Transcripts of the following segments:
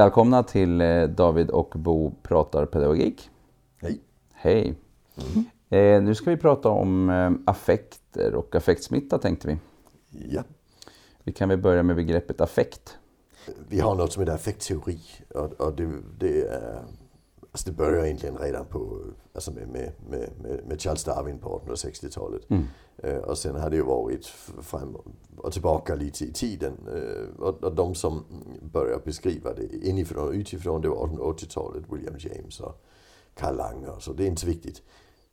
Välkomna till eh, David och Bo pratar pedagogik. Hej. Hej. Eh, nu ska vi prata om eh, affekter och affektsmitta tänkte vi. Ja. Vi kan väl börja med begreppet affekt. Vi har något som heter affektteori och, och det, det, är, alltså det börjar egentligen redan på, alltså med, med, med, med Charles Darwin på 1860-talet. Mm. Eh, och sen har det ju varit fram och tillbaka lite i tiden. Eh, och, och de som började beskriva det inifrån och utifrån, det var 1880-talet, William James och Karl Lange. Så det är inte så viktigt.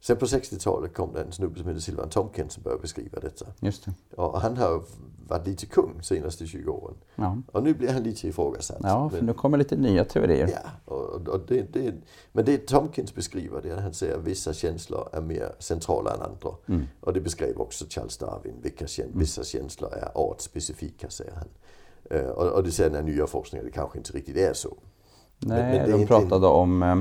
Sen på 60-talet kom det en snubbe som heter Silvan Tomkins som började beskriva detta. Just det. Och han har varit lite kung senaste 20 åren. Ja. Och nu blir han lite ifrågasatt. ja, för Men- nu kommer lite nya teorier. Ja, och, och det, det, men det Tomkins beskriver det är att han säger att vissa känslor är mer centrala än andra. Mm. Och det beskrev också Charles Darwin. Vilka kän, Vissa känslor är artspecifika, säger han. Eh, och, och det säger den här nya forskningen, det kanske inte riktigt är så. Nej, men är de pratade om eh, eh,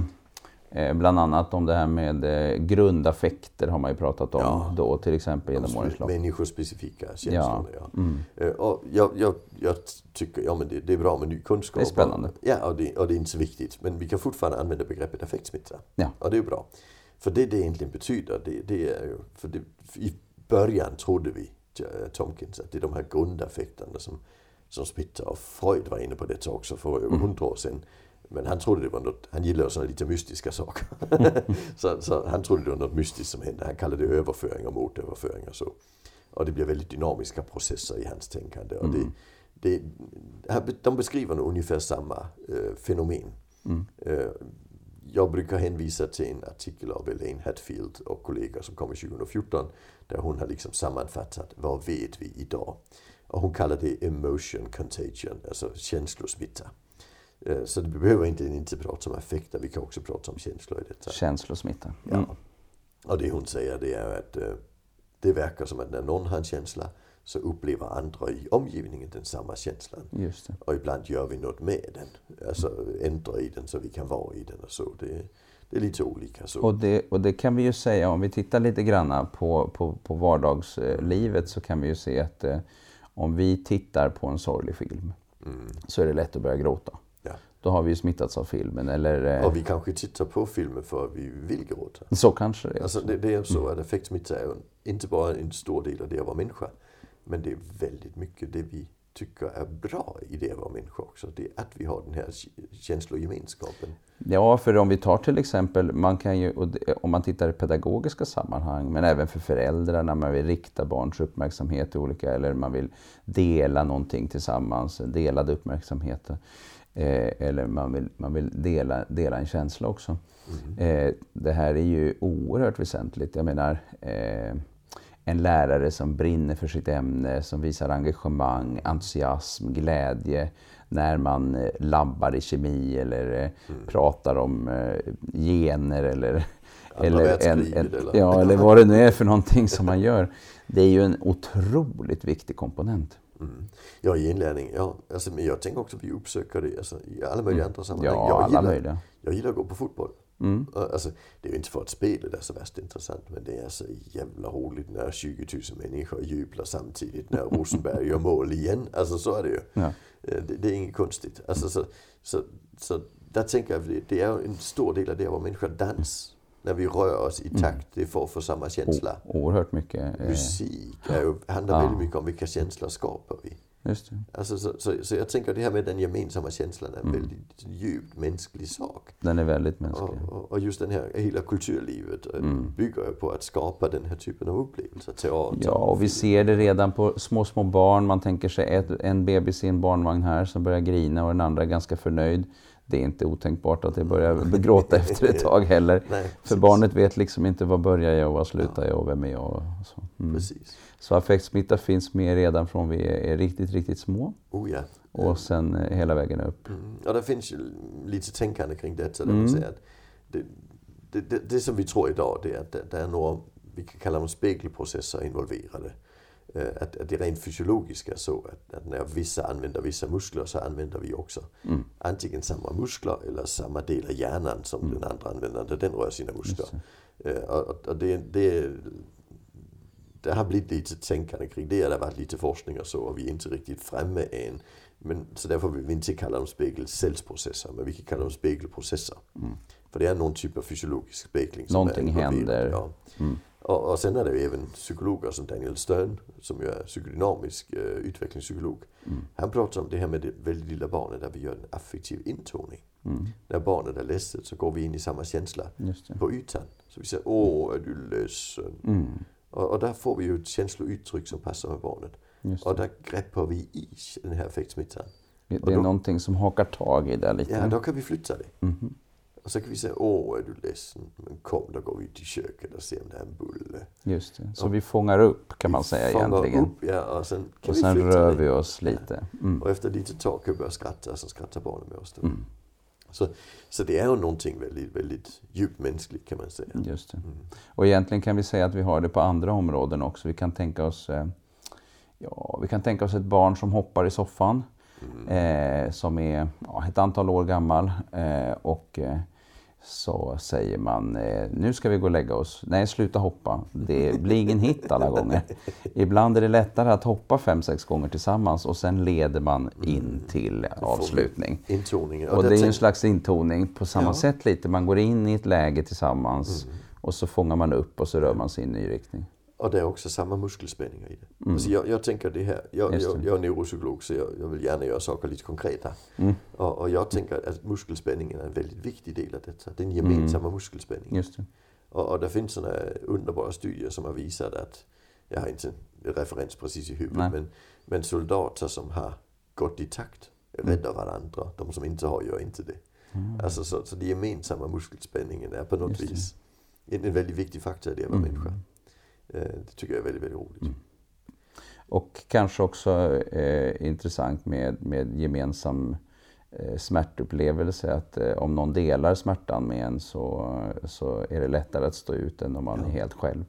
bland annat om det här med eh, grundaffekter har man ju pratat om Ja. då till exempel genom årens lopp. Människospecifika känslor. Ja. Mm. Eh, Och jag, jag, jag tycker ja, men det, det är bra med ny kunskap. Det är spännande. Ja, och det, och det är inte så viktigt. Men vi kan fortfarande använda begreppet affektsmitta. Ja. Och det är bra. För det det egentligen betyder, det, det är ju... För det, I början trodde vi, eh, Tomkins, att det är de här grundaffekterna som, som smittar. Och Freud var inne på detta också för över hundra år sedan. Men han trodde det var något, han gillade sådana lite mystiska saker. så, så han trodde det var något mystiskt som hände. Han kallade det överföring och motöverföring och så. Och det blir väldigt dynamiska processer i hans tänkande. Och det, det, här- de beskriver nog ungefär samma eh, fenomen. Eh, jag brukar hänvisa till en artikel av Elaine Hatfield och kollegor som kom 2014 där hon har liksom sammanfattat vad vet vi idag. Och hon kallar det emotion contagion, alltså känslosmitta. Eh, Så det behöver inte inte prata om affekter, vi kan också prata om känslor i detta. Känslosmitta. Ja. Mm. Och det hon säger det är att eh, det verkar som att när någon har en känsla så upplever andra i omgivningen den samma känslan. Just det. Och ibland gör vi något med den. Alltså ändrar i den så vi kan vara i den och så. Det, det är lite olika så. Och det, och det kan vi ju säga, om vi tittar lite grann på, på, på vardagslivet så kan vi ju se att eh, om vi tittar på en sorglig film så är det lätt att börja gråta. Mm. Då har vi ju smittats av filmen. Eller, eh, Och vi kanske tittar på filmer för att vi vill gråta. Så kanske det är. Alltså det, det är så att affektsmitta är ju inte bara en stor del av det att vara människa. Men det är väldigt mycket det vi tycker är bra i det att vara människa också. Det är att vi har den här känslogemenskapen. Ja, för om vi tar till exempel, man kan ju, om man tittar i pedagogiska sammanhang, men även för föräldrar när man vill rikta barns uppmärksamhet till olika, eller man vill dela någonting tillsammans, delad uppmärksamhet. Eh, eller man vill, man vill dela, dela en känsla också. Eh, det här är ju oerhört väsentligt. Jag menar, eh, en lärare som brinner för sitt ämne, som visar engagemang, entusiasm, glädje när man eh, labbar i kemi eller eh, pratar om eh, gener eller, Andra världskriget eller- ja, eller vad det nu är för någonting som man gör. Det är ju en otroligt viktig komponent. Mm. Ja, i inlärning. Ja, alltså, men jag tänker också uppsöker det alltså, i alla möjliga andra sammanhang. Ja, jag, alla gillar, möjliga. jag gillar att gå på fotboll. Mm. Alltså, det är ju inte för att spelet är så värst intressant, men det är så jävla roligt när 20 000 människor jublar samtidigt när Rosenberg gör mål igen. Alltså så är det ju. Ja. Eh, Det, det är inget konstigt. Alltså, så, så, så där tänker jag, det, är en stor del av det att vara människa, dans. När vi rör oss i takt, det är för samma känsla. O- oerhört mycket. Eh, Musik är ju, handlar Ja. väldigt mycket om vilka känslor skapar vi. just det. Alltså, så, så, så jag tänker det här med den gemensamma känslan är en väldigt djupt mänsklig sak. Den är väldigt mänsklig. Och, och, och just den här, hela kulturlivet eh, bygger ju på att skapa den här typen av upplevelser. Teater, Ja, och vi ser det redan på små, små barn. Man tänker sig ett, en bebis i en barnvagn här som börjar grina och den andra är ganska förnöjd. Det är inte otänkbart att det börjar gråta efter ett tag heller. Nej, För barnet vet liksom inte vad börjar jag och vad slutar jag och vem är jag? Och så. Mm. Precis. så affektsmitta finns med redan från vi är riktigt, riktigt små Oh ja. och sen eh, hela vägen upp. Mm. Och det finns lite tänkande kring detta. Där säger att det, det, det, det som vi tror idag det är att det, det är några, vi kan kalla dem spegelprocesser involverade. Eh, Att, att det rent fysiologiska är så att, att när vissa använder vissa muskler så använder vi också antingen samma muskler eller samma del av hjärnan som den andra använder när den rör sina muskler. Eh, Och, och- det, det, det har blivit lite tänkande kring det. Det har varit lite forskning och så och vi är inte riktigt framme än. Men, så därför vill vi inte kalla dem spegelcellsprocesser, men vi kan kalla dem spegelprocesser. Mm. För det är någon typ av fysiologisk spegling. Någonting händer. Ja. Mm. Och, och sen är det ju även psykologer som Daniel Stern, som ju är psykodynamisk uh, utvecklingspsykolog. Mm. Han pratar om det här med det väldigt lilla barnet där vi gör en affektiv intoning. Mm. När barnet är ledset så går vi in i samma känsla på ytan. Så vi säger åh, är du ledsen? Mm. Och, och, där får vi ju ett känslouttryck som passar med barnet. Och där greppar vi i den här affektsmittan. Det är då, någonting som hakar tag i det lite. Ja, då kan vi flytta det. Mm. Och så kan vi säga, åh är du ledsen? Men kom, då går vi till köket och ser om det är en bulle. Just det. Så och, vi fångar upp kan man säga egentligen. Upp, ja, och sen, kan och vi sen rör vi oss lite. Mm. Och efter lite tag kan vi börja skratta, så skrattar barnen med oss. Mm. Så, så det är ju någonting väldigt, väldigt djupt mänskligt kan man säga. Just det. Mm. Och egentligen kan vi säga att vi har det på andra områden också. Vi kan tänka oss, eh, ja, vi kan tänka oss ett barn som hoppar i soffan. Mm. Eh, som är ja, ett antal år gammal. Eh, och eh, så säger man eh, nu ska vi gå och lägga oss. Nej, sluta hoppa. Det blir ingen hit alla gånger. Ibland är det lättare att hoppa fem, sex gånger tillsammans och sen leder man in mm. till avslutning. Intoningen. Och det är en slags intoning på samma ja. sätt lite. Man går in i ett läge tillsammans mm. och så fångar man upp och så rör man sig i en ny riktning. Och det är också samma muskelspänningar i det. Mm. Alltså jag, jag tänker det här, jag, jag, jag är neuropsykolog så jag, jag, vill gärna göra saker lite konkreta. Mm. Och, och, jag tänker att muskelspänningen är en väldigt viktig del av detta. Den gemensamma mm. muskelspänningen. Just det. Och, och det finns sådana underbara studier som har visat att, jag har inte en referens precis i huvudet, men, men soldater som har gått i takt mm. räddar varandra. De som inte har gör inte det. Mm. Alltså så, så den gemensamma muskelspänningen är på något vis en väldigt viktig faktor i det att vara mm. människa. Eh, det tycker jag är väldigt, väldigt roligt. Mm. Och kanske också eh, intressant med, med gemensam eh, smärtupplevelse. Att eh, om någon delar smärtan med en så, så är det lättare att stå ut än om man ja. är helt själv.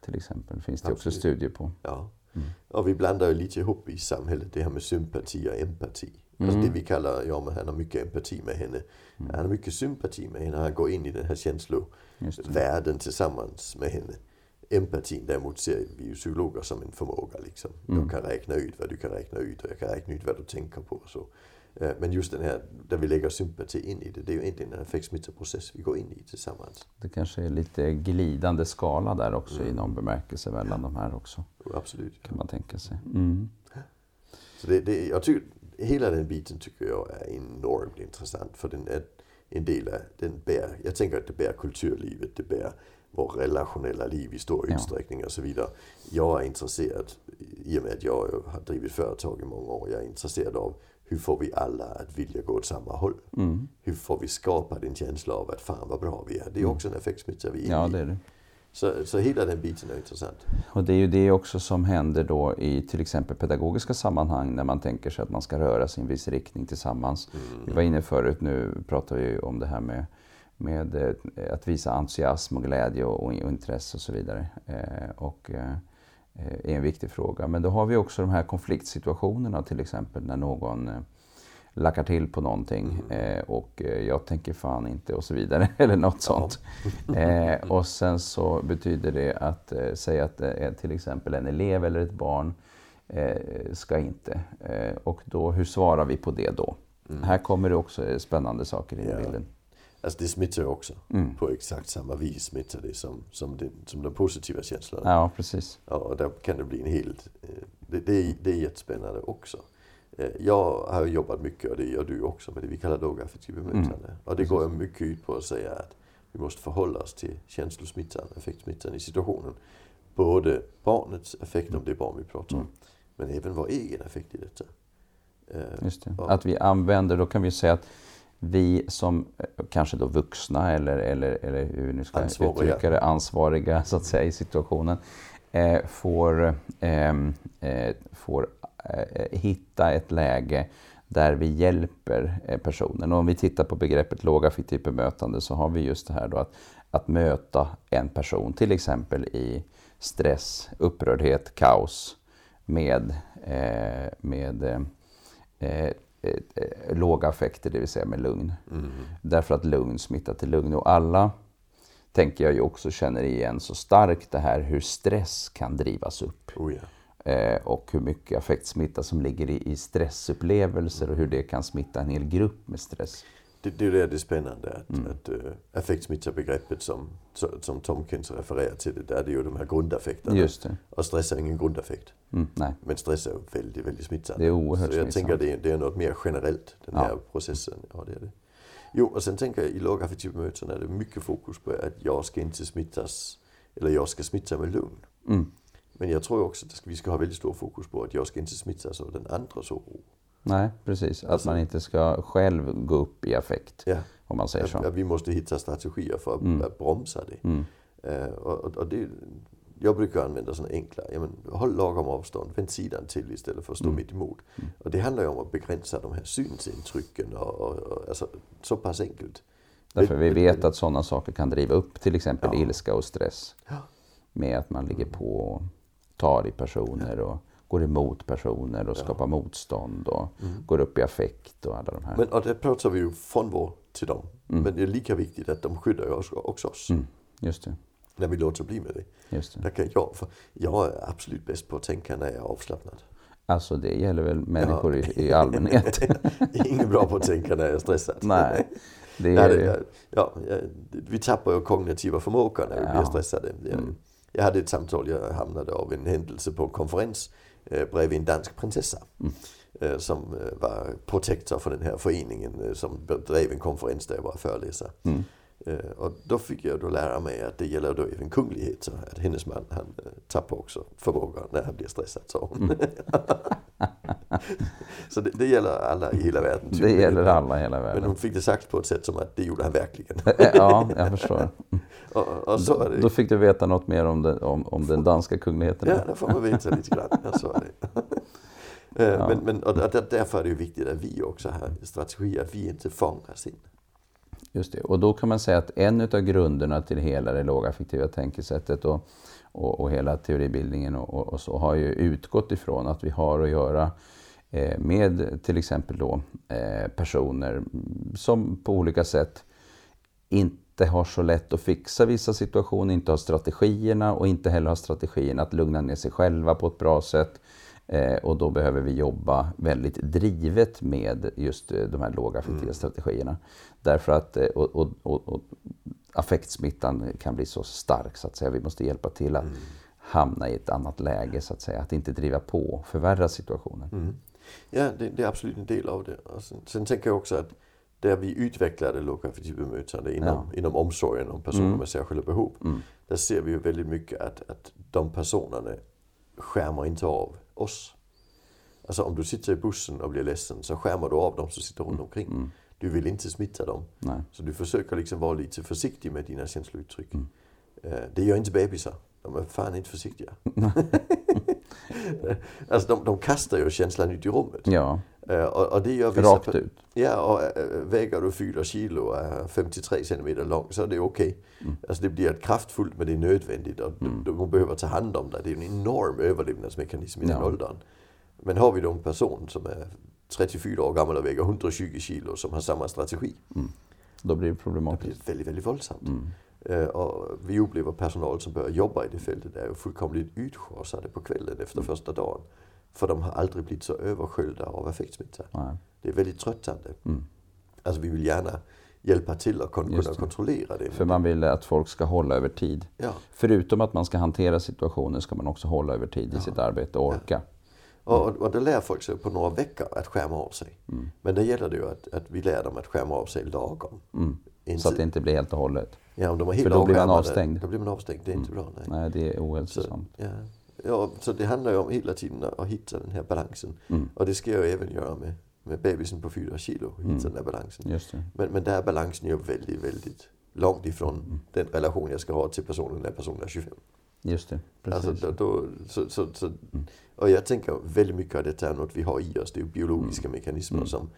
Till exempel. finns det Absolut. också studier på. Ja. Mm. Och vi blandar ju lite ihop i samhället det här med sympati och empati. Mm. Alltså det vi kallar, ja men han har mycket empati med henne. Mm. Han har mycket sympati med henne. Han går in i den här känslovärlden tillsammans med henne. Empatin däremot ser vi ju psykologer som en förmåga. Liksom. Mm. Jag kan räkna ut vad du kan räkna ut och jag kan räkna ut vad du tänker på. Så. Eh, men just den här, där vi lägger sympati in i det, det är ju egentligen en affektsmittoprocess vi går in i tillsammans. Det kanske är lite glidande skala där också mm. i någon bemärkelse mellan ja. de här också. Absolut. Kan man tänka sig. Mm. Så det, det, jag tycker, hela den biten tycker jag är enormt intressant för den är en del av, den bär, jag tänker att det bär kulturlivet, det bär vårt relationella liv i stor utsträckning och så vidare. Jag är intresserad, i och med att jag har drivit företag i många år, jag är intresserad av hur får vi alla att vilja gå åt samma håll? Mm. Hur får vi skapa den känsla av att fan vad bra vi är? Det är mm. också en effektsmitta vi är Ja, det är det. Så, så hela den biten är intressant. Och det är ju det också som händer då i till exempel pedagogiska sammanhang när man tänker sig att man ska röra sig i en viss riktning tillsammans. Mm. Vi var inne förut, nu pratar vi om det här med med eh, att visa entusiasm och glädje och, intresse och så vidare. Eh, och eh, är en viktig fråga. Men då har vi också de här konfliktsituationerna till exempel när någon lackar till på någonting mm. och jag tänker fan inte och så vidare eller något sånt. och sen så betyder det att säga att till exempel en elev eller ett barn ska inte. och då, hur svarar vi på det då? Mm. Här kommer det också spännande saker in i bilden. Alltså det smittar också. Mm. På exakt samma vis smittar det som, som, den, som de positiva känslorna. Ja, precis. Ja, och där kan det bli en helt... Eh, det, det, är, det är jättespännande också. Eh, jag har jobbat mycket, och det gör du också, med det vi kallar lågaffektivt bemötande. Mm. Och det går ju mycket ut på att säga att vi måste förhålla oss till känslosmittan, effektsmittan i situationen. Både barnets effekt, om det är barn vi pratar om, mm. men även vår egen effekt i detta. Eh, Just det. Ja. Att vi använder, då kan vi säga att vi som eh, kanske då vuxna eller, eller, eller hur nu ska ansvariga. uttrycka det, ansvariga så att säga i situationen, eh, får, ehm, eh, får eh, hitta ett läge där vi hjälper eh, personen. Och om vi tittar på begreppet lågaffektivt bemötande så har vi just det här då att, att möta en person, till exempel i stress, upprördhet, kaos med, eh, med eh, låga affekter, det vill säga med lugn. Mm. Därför att lugn smittar till lugn. Och alla tänker jag ju också känner igen så starkt det här hur stress kan drivas upp. Oh. Eh, och hur mycket affektsmitta som ligger i stressupplevelser och hur det kan smitta en hel grupp med stress. Det, det är det, det är spännande att, mm. att uh, affektsmittabegreppet som, som Tomkins refererar till, det, där är det ju de här grundaffekterna. Just det. Och stress är ingen grundaffekt. Mm, nej. Men stress är väldigt, väldigt smittsamt. Det är oerhört Så jag smittsamt. tänker det, det är något mer generellt, den Ja. här processen. Ja, det är det. Jo, och sen tänker jag i lågaffektiva möten är det mycket fokus på att jag ska inte smittas, eller jag ska smitta med lugn. Mm. Men jag tror också att vi ska ha väldigt stor fokus på att jag ska inte smittas av den andras oro. Nej, precis. Att Alltså- man inte ska själv gå upp i affekt, Ja. om man säger Att, så. att vi måste hitta strategier för att, Mm. att bromsa det. Mm. Eh, och, och, det. Jag brukar använda sådana enkla, ja, men, håll lagom avstånd, vänd sidan till istället för att stå Mm. mitt emot. Och det handlar ju om att begränsa de här synsintrycken och, och, och alltså, så pass enkelt. Därför vi vet att sådana saker kan driva upp till exempel Ja. ilska och stress. Ja. Med att man ligger på och tar i personer och går emot personer och skapar motstånd och går upp i affekt och alla de här. Mm. Men, och det pratar vi ju från vår till dem. Mm. Men det är lika viktigt att de skyddar oss, också oss. Mm, just det. När vi låter bli med det. Just det. Där kan jag, för jag är absolut bäst på att tänka när jag är avslappnad. Alltså det gäller väl människor i, i allmänhet. Ingen bra på att tänka när jag är stressad. Nej, det Ja, är det, ja, ja, vi tappar ju kognitiva förmågor när vi Ja. blir stressade. Jag, Mm. jag hade ett samtal, jag hamnade av en händelse på en konferens eh, bredvid en dansk prinsessa. Mm. Eh, som eh, var protektor för den här föreningen som bedrev en konferens där jag var föreläsare. Mm. Och då fick jag då lära mig att det gäller då även kunglighet. Så att hennes man han tappar också förmågor när han blir stressad. Så, hon. Mm. så det, det gäller alla i hela världen. Det gäller alla i hela Men världen. hon fick det sagt på ett sätt som att det gjorde han verkligen. Ja, jag förstår. och så är det. Då fick du veta något mer om den, om, om den danska kungligheten. Ja, det får man veta lite grann. Ja, så är det. Eh, Men, men och där- därför är det ju viktigt att vi också har strategier, att vi inte fångas in. Just det. Och då kan man säga att en av grunderna till hela det lågaffektiva tänkesättet och, och, och hela teoribildningen och, och, och så har ju utgått ifrån att vi har att göra eh, med till exempel då eh, personer som på olika sätt inte har så lätt att fixa vissa situationer, inte har strategierna och inte heller har strategin att lugna ner sig själva på ett bra sätt. Eh, och då behöver vi jobba väldigt drivet med just eh, de här lågaffektiva strategierna. Därför att eh, och, och, och, och affektsmittan kan bli så stark så att säga. Vi måste hjälpa till att hamna i ett annat läge så att säga. Att inte driva på och förvärra situationen. Mm. Ja, det, det är absolut en del av det. Och sen, sen tänker jag också att där vi utvecklar det lågaffektiva bemötande inom, inom omsorgen om personer Mm. med särskilda behov. Där ser vi ju väldigt mycket att, att de personerna skärmar inte av oss. Alltså om du sitter i bussen och blir ledsen så skärmar du av de som sitter runt omkring. Du vill inte smitta dem. Nej. Så du försöker liksom vara lite försiktig med dina känslouttryck. Eh, Det gör inte bebisar. De är fan inte försiktiga. alltså de, de kastar ju känslan ut i rummet. Ja, Och, och det gör vissa... rakt ut. Ja, och äh, väger du 4 kilo och är 53 centimeter lång så är det okej. Alltså det blir kraftfullt men det är nödvändigt och du, du behöver ta hand om det. Det är en enorm överlevnadsmekanism i den Ja. åldern. Men har vi då en person som är 34 år gammal och väger 120 kilo som har samma strategi. Då blir det Det problematiskt. blir väldigt, väldigt våldsamt. Eh, och vi upplever personal som börjar jobba i det fältet är ju fullkomligt utschasade på kvällen efter första dagen. För de har aldrig blivit så översköljda av affektsmitta. Nej. Det är väldigt tröttande. Alltså vi vill gärna hjälpa till att kunna det. kontrollera det. För man vill att folk ska hålla över tid. Ja. Förutom att man ska hantera situationer ska man också hålla över tid i sitt arbete och orka. Och, och, och det lär folk sig på några veckor att skärma av sig. Mm. Men det gäller det ju att, att vi lär dem att skärma av sig lagom. Inte, Så att det inte blir helt och hållet. ja, om de är helt för då blir man avskärmade, avstängd. Då blir man avstängd. Det är inte bra. Nej. Nej, det är Så, ohälsosamt. ja. Ja, så det handlar ju om hela tiden att hitta den här balansen. Mm. Och det ska jag även göra med, med bebisen på 4 kilo. Hitta Mm. den här balansen. Men, men där är balansen ju väldigt, väldigt långt ifrån Mm. den relation jag ska ha till personen när personen är 25. Just det. Precis. Mm. Alltså, då, då, så, så, så, Och jag tänker väldigt mycket av detta är något vi har i oss. Det är ju biologiska Mm. mekanismer som,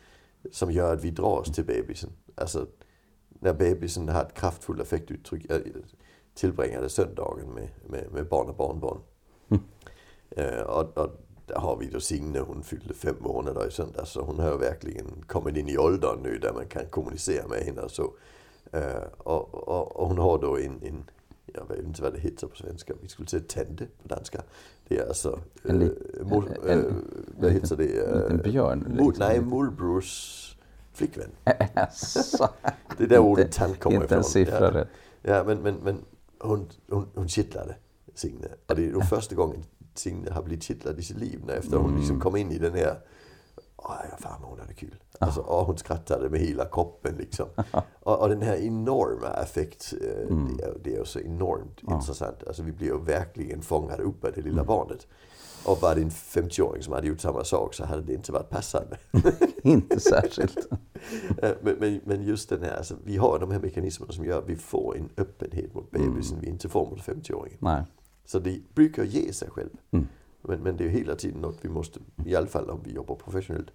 som gör att vi dras till bebisen. Alltså när bebisen har ett kraftfullt affektuttryck. Jag tillbringade söndagen med, med, med barn och barnbarn. Mm. Eh, och, och där har vi då Signe, hon fyllde fem månader i söndags. Så hon har verkligen kommit in i åldern nu där man kan kommunicera med henne och så. Och, och, och, hon har då en, en, jag vet inte vad det heter på svenska, vi skulle säga tante på danska. Det är alltså, en, li, mol, en, en, vad heter det? En liten björn? Liksom. nej, morbrors flickvän. det är där ordet tant kommer inte ifrån. en siffra ja. rätt. Ja, men, men, men hon, hon, hon kittlade Signe. Och det är nog första gången Signe har blivit kittlad i sitt liv. När efter hon liksom kom in i den här Åh, fan hon hade kul. Alltså, åh, hon skrattade med hela kroppen liksom. och, och den här enorma affekt, eh, mm. det, är, det är så enormt ja. intressant. Alltså vi blir ju verkligen fångade upp av det lilla mm. barnet. Och var det en 50-åring som hade gjort samma sak så hade det inte varit passande. inte särskilt. men, men, men, just den här, alltså, vi har de här mekanismerna som gör att vi får en öppenhet mot bebisen mm. vi inte får mot 50-åringen. Så det brukar ge sig själv. Mm. Men, men det är hela tiden något vi måste, i alla fall om vi jobbar professionellt,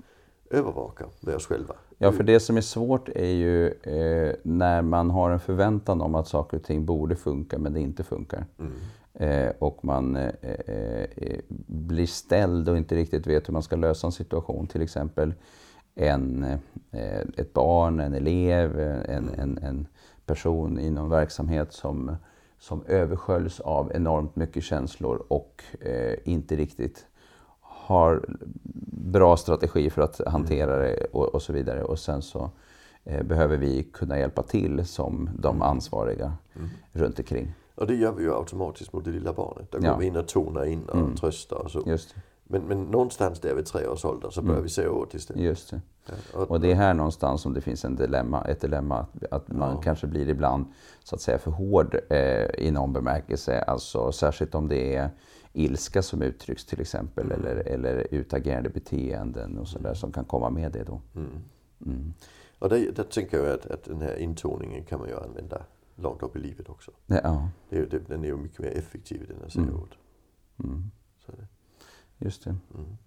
övervaka med oss själva. Ja, för det som är svårt är ju eh, när man har en förväntan om att saker och ting borde funka men det inte funkar. Mm. Eh, och man eh, eh, blir ställd och inte riktigt vet hur man ska lösa en situation. Till exempel en, eh, ett barn, en elev, en, en, en person i någon verksamhet som som översköljs av enormt mycket känslor och eh, inte riktigt har bra strategi för att hantera det och, och så vidare. Och sen så eh, behöver vi kunna hjälpa till som de mm. ansvariga mm. runt omkring. Och det gör vi ju automatiskt mot det lilla barnet. Där ja. går vi in och tonar in och mm. tröstar och så. Men, men någonstans där vid tre års ålder så börjar mm. vi se åt istället. Just det. Ja, och, och, det är här någonstans som det finns en dilemma, ett dilemma. Att, att man ja. kanske blir ibland så att säga för hård eh, i någon bemärkelse. Alltså särskilt om det är ilska som uttrycks till exempel. Mm. Eller, eller utagerande beteenden och sådär mm. som kan komma med det då. Mm. mm. Och där, där tänker jag att, att den här intoningen kan man ju använda långt upp i livet också. Ja. Det, det, den är ju mycket mer effektiv i den här mm. mm. Så det. Just det. Mm.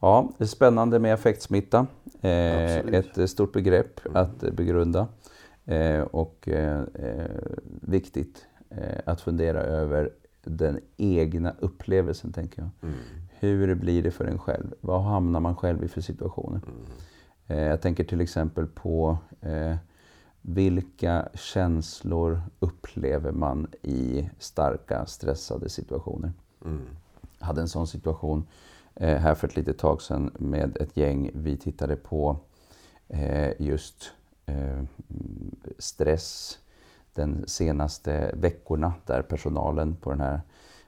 Ja, det är spännande med effektsmitta. Eh, ett stort begrepp mm. att begrunda. Eh, och eh, viktigt eh, att fundera över den egna upplevelsen, tänker jag. Mm. Hur blir det för en själv? Vad hamnar man själv i för situationer? Mm. Eh, jag tänker till exempel på eh, vilka känslor upplever man i starka stressade situationer? Mm hade en sån situation här för ett litet tag sedan med ett gäng. Vi tittade på eh, just eh, stress den senaste veckorna där personalen på den här,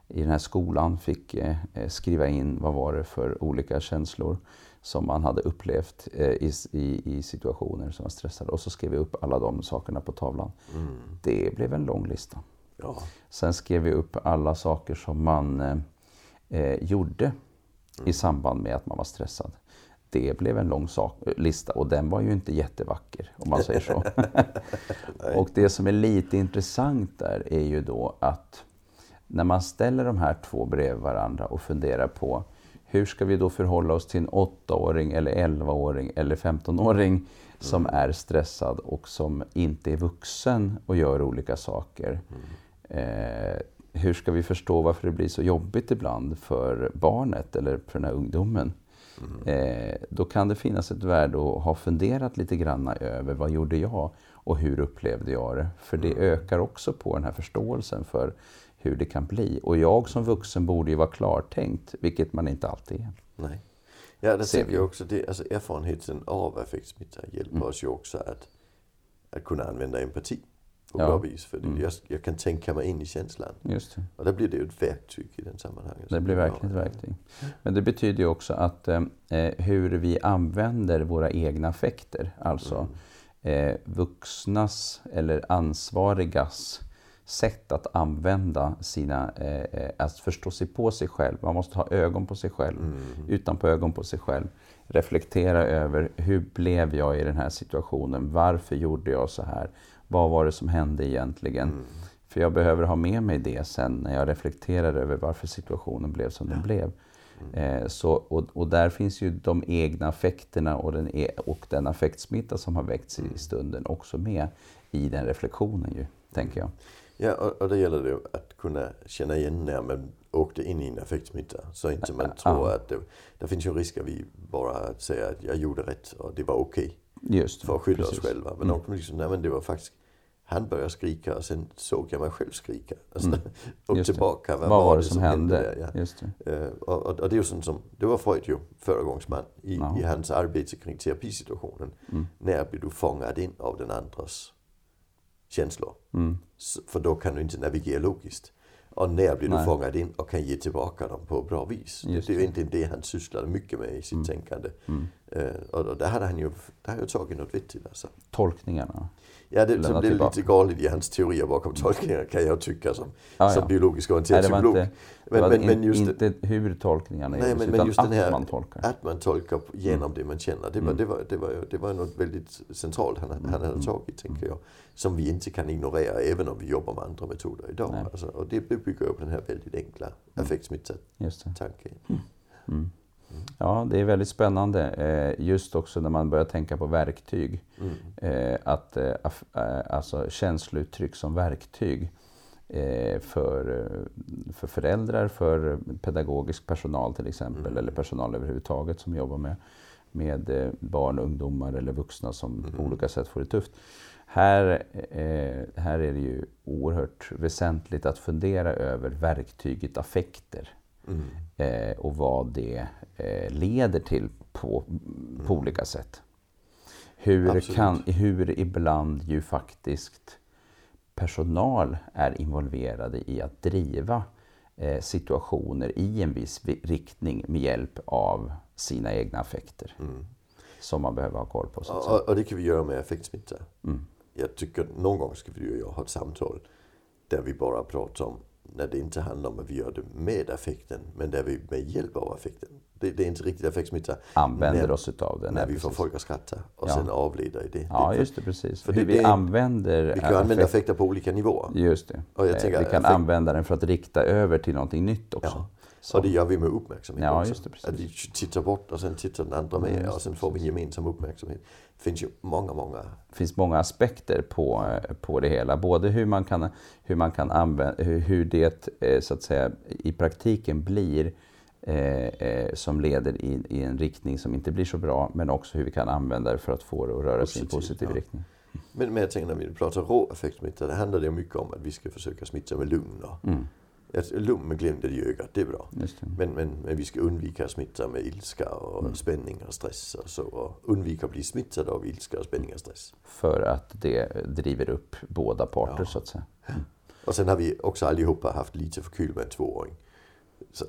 i den här skolan fick eh, eh, skriva in vad var det för olika känslor som man hade upplevt eh, i, i, i, situationer som var stressade. Och så skrev vi upp alla de sakerna på tavlan. Mm. Det blev en lång lista. Ja. Sen skrev vi upp alla saker som man eh, gjorde mm. i samband med att man var stressad. Det blev en lång sak, lista och den var ju inte jättevacker om man säger så. och det som är lite intressant där är ju då att när man ställer de här två bredvid varandra och funderar på hur ska vi då förhålla oss till en 8-åring eller 11-åring eller 15-åring som mm. är stressad och som inte är vuxen och gör olika saker. Mm. Eh, hur ska vi förstå varför det blir så jobbigt ibland för barnet eller för den här ungdomen? Mm. Eh, då kan det finnas ett värde att ha funderat lite grann över vad gjorde jag och hur upplevde jag det? För det mm. ökar också på den här förståelsen för hur det kan bli. Och jag som vuxen borde ju vara klartänkt, vilket man inte alltid är. Nej. Ja, det tänker jag också. Det, alltså erfarenheten av affektsmitta hjälper mm. oss ju också att, att kunna använda empati på ja. bra vis. För mm. jag, jag, kan tänka mig in i känslan. Just det. Och då blir det ju ett verktyg i den sammanhanget. Det blir verkligen ett verktyg. Men det betyder ju också att eh, eh, hur vi använder våra egna affekter, alltså mm. eh, vuxnas eller ansvarigas sätt att använda sina, eh, eh, att förstå sig på sig själv. Man måste ha ögon på sig själv, mm. utanpå ögon på sig själv. Reflektera över hur blev jag i den här situationen? Varför gjorde jag så här? Vad var det som hände egentligen? Mm. För jag behöver ha med mig det sen när jag reflekterar över varför situationen blev som den blev. Mm. Eh, så, och, och, där finns ju de egna affekterna och den, e och den affektsmitta som har väckts i mm. stunden också med i den reflektionen ju, tänker jag. Ja, och, och det gäller det att kunna känna igen när man åkte in i en affektsmitta. Så inte man tror ja. att det, det finns ju en risk att vi bara säger att jag gjorde rätt och det var okej. Okay. Just För att skydda precis. oss själva. Men mm. liksom, nej men det var faktiskt han började skrika och sen såg jag mig själv skrika. Alltså, Mm. och det. tillbaka, Vad var det som hände? där? Ja. Just det. Eh, och, och, och det är ju sånt som, det var Freud ju, föregångsman i, Ja. i hans arbete kring terapisituationen. Mm. När blir du fångad in av den andras känslor? Mm. För då kan du inte navigera logiskt. Och när blir du Nej. fångad in och kan ge tillbaka dem på bra vis? Just det är ju det. egentligen det han sysslade mycket med i sitt tänkande. Mm. Eh, och, där hade han ju, där har jag tagit något vettigt alltså. Tolkningarna. Ja, det, som det är tillbaka. lite galet i hans teorier bakom tolkningar kan jag tycka som, Ja, som ja. biologisk orienterad det psykolog. inte, det Men, men, in, men just det, inte hur tolkningarna Nej, gjordes, men, utan just den att här, man tolkar. att man tolkar genom Mm. det man känner. Det var, det var, det var, det var något väldigt centralt han, han hade Mm. tagit, tänker jag. Som vi inte kan ignorera även om vi jobbar med andra metoder idag. Alltså, och det bygger upp den här väldigt enkla affektsmitta-tanken. Just det. Mm. Ja, det är väldigt spännande. Eh, just också när man börjar tänka på verktyg. Mm. Eh, att eh, alltså känslouttryck som verktyg för, för föräldrar, för pedagogisk personal till exempel, Mm. eller personal överhuvudtaget som jobbar med, med barn, ungdomar eller vuxna som på Mm. olika sätt får det tufft. Här, här är det ju oerhört väsentligt att fundera över verktyget affekter Mm. eh, och vad det eh, leder till på, på olika sätt. Hur, Absolut. kan, hur ibland ju faktiskt personal är involverade i att driva eh, situationer i en viss vi- riktning med hjälp av sina egna affekter. Mm. Som man behöver ha koll på. Så säga. Och, och det kan vi göra med affektsmitta. Mm. Jag tycker någon gång ska vi ju ha ett samtal där vi bara pratar om när det inte handlar om att vi gör det med affekten, men där vi med hjälp av affekten. Det, det är inte riktigt affektsmitta. Använder när, oss utav det. När nej, vi får precis. folk att skratta och Ja. sen avlida i det. Ja, det just det. Precis. för Hur det- vi det- använder vi kan ju använda affekt- affekter på olika nivåer. Just det. Eh, vi kan affekt- använda den för att rikta över till någonting nytt också. Ja. Så. Det gör vi med uppmärksamhet Ja, också. det, att vi tittar bort och sen tittar den andra med just och sen får vi en gemensam uppmärksamhet. Det finns ju många, många. Det finns många aspekter på, eh, på det hela. Både hur man kan, hur man kan använda, hur, det eh, så att säga i praktiken blir eh, eh, som leder i, i en riktning som inte blir så bra, men också hur vi kan använda det för att få det att röra sig i en positiv ja. riktning. Men, men jag tänker när vi pratar rå affektsmitta, det handlar det mycket om att vi ska försöka smitta med lugn. Mm, ett lugn med glimten i ögat, det är bra. det. Men, men, men vi ska undvika att smitta med ilska och Mm. spänning och stress och så. Och undvika att bli smittad av ilska och spänning och stress. För att det driver upp båda parter Ja. så att säga. Och sen har vi också allihopa haft lite för kul med en tvååring. Så,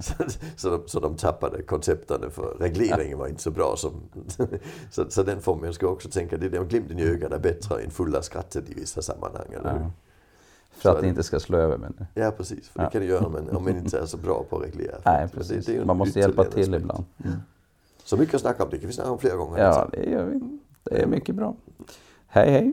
så, så, de, så de tappade koncepten för regleringen var inte så bra. Som, så, så den formen ska också tänka, det är det glimten i ögat är bättre än fulla skrattet i vissa sammanhang. Eller? Ja. För att det det. inte ska slå över det. Ja precis, för det kan det göra men, om man inte är så bra på att reglera. Nej, Det- precis. det en Man måste hjälpa till aspekt. ibland. Mm. Så mycket att snacka om, det kan vi snacka om flera gånger. Ja, det gör vi. Det är mycket bra. Hej, hej!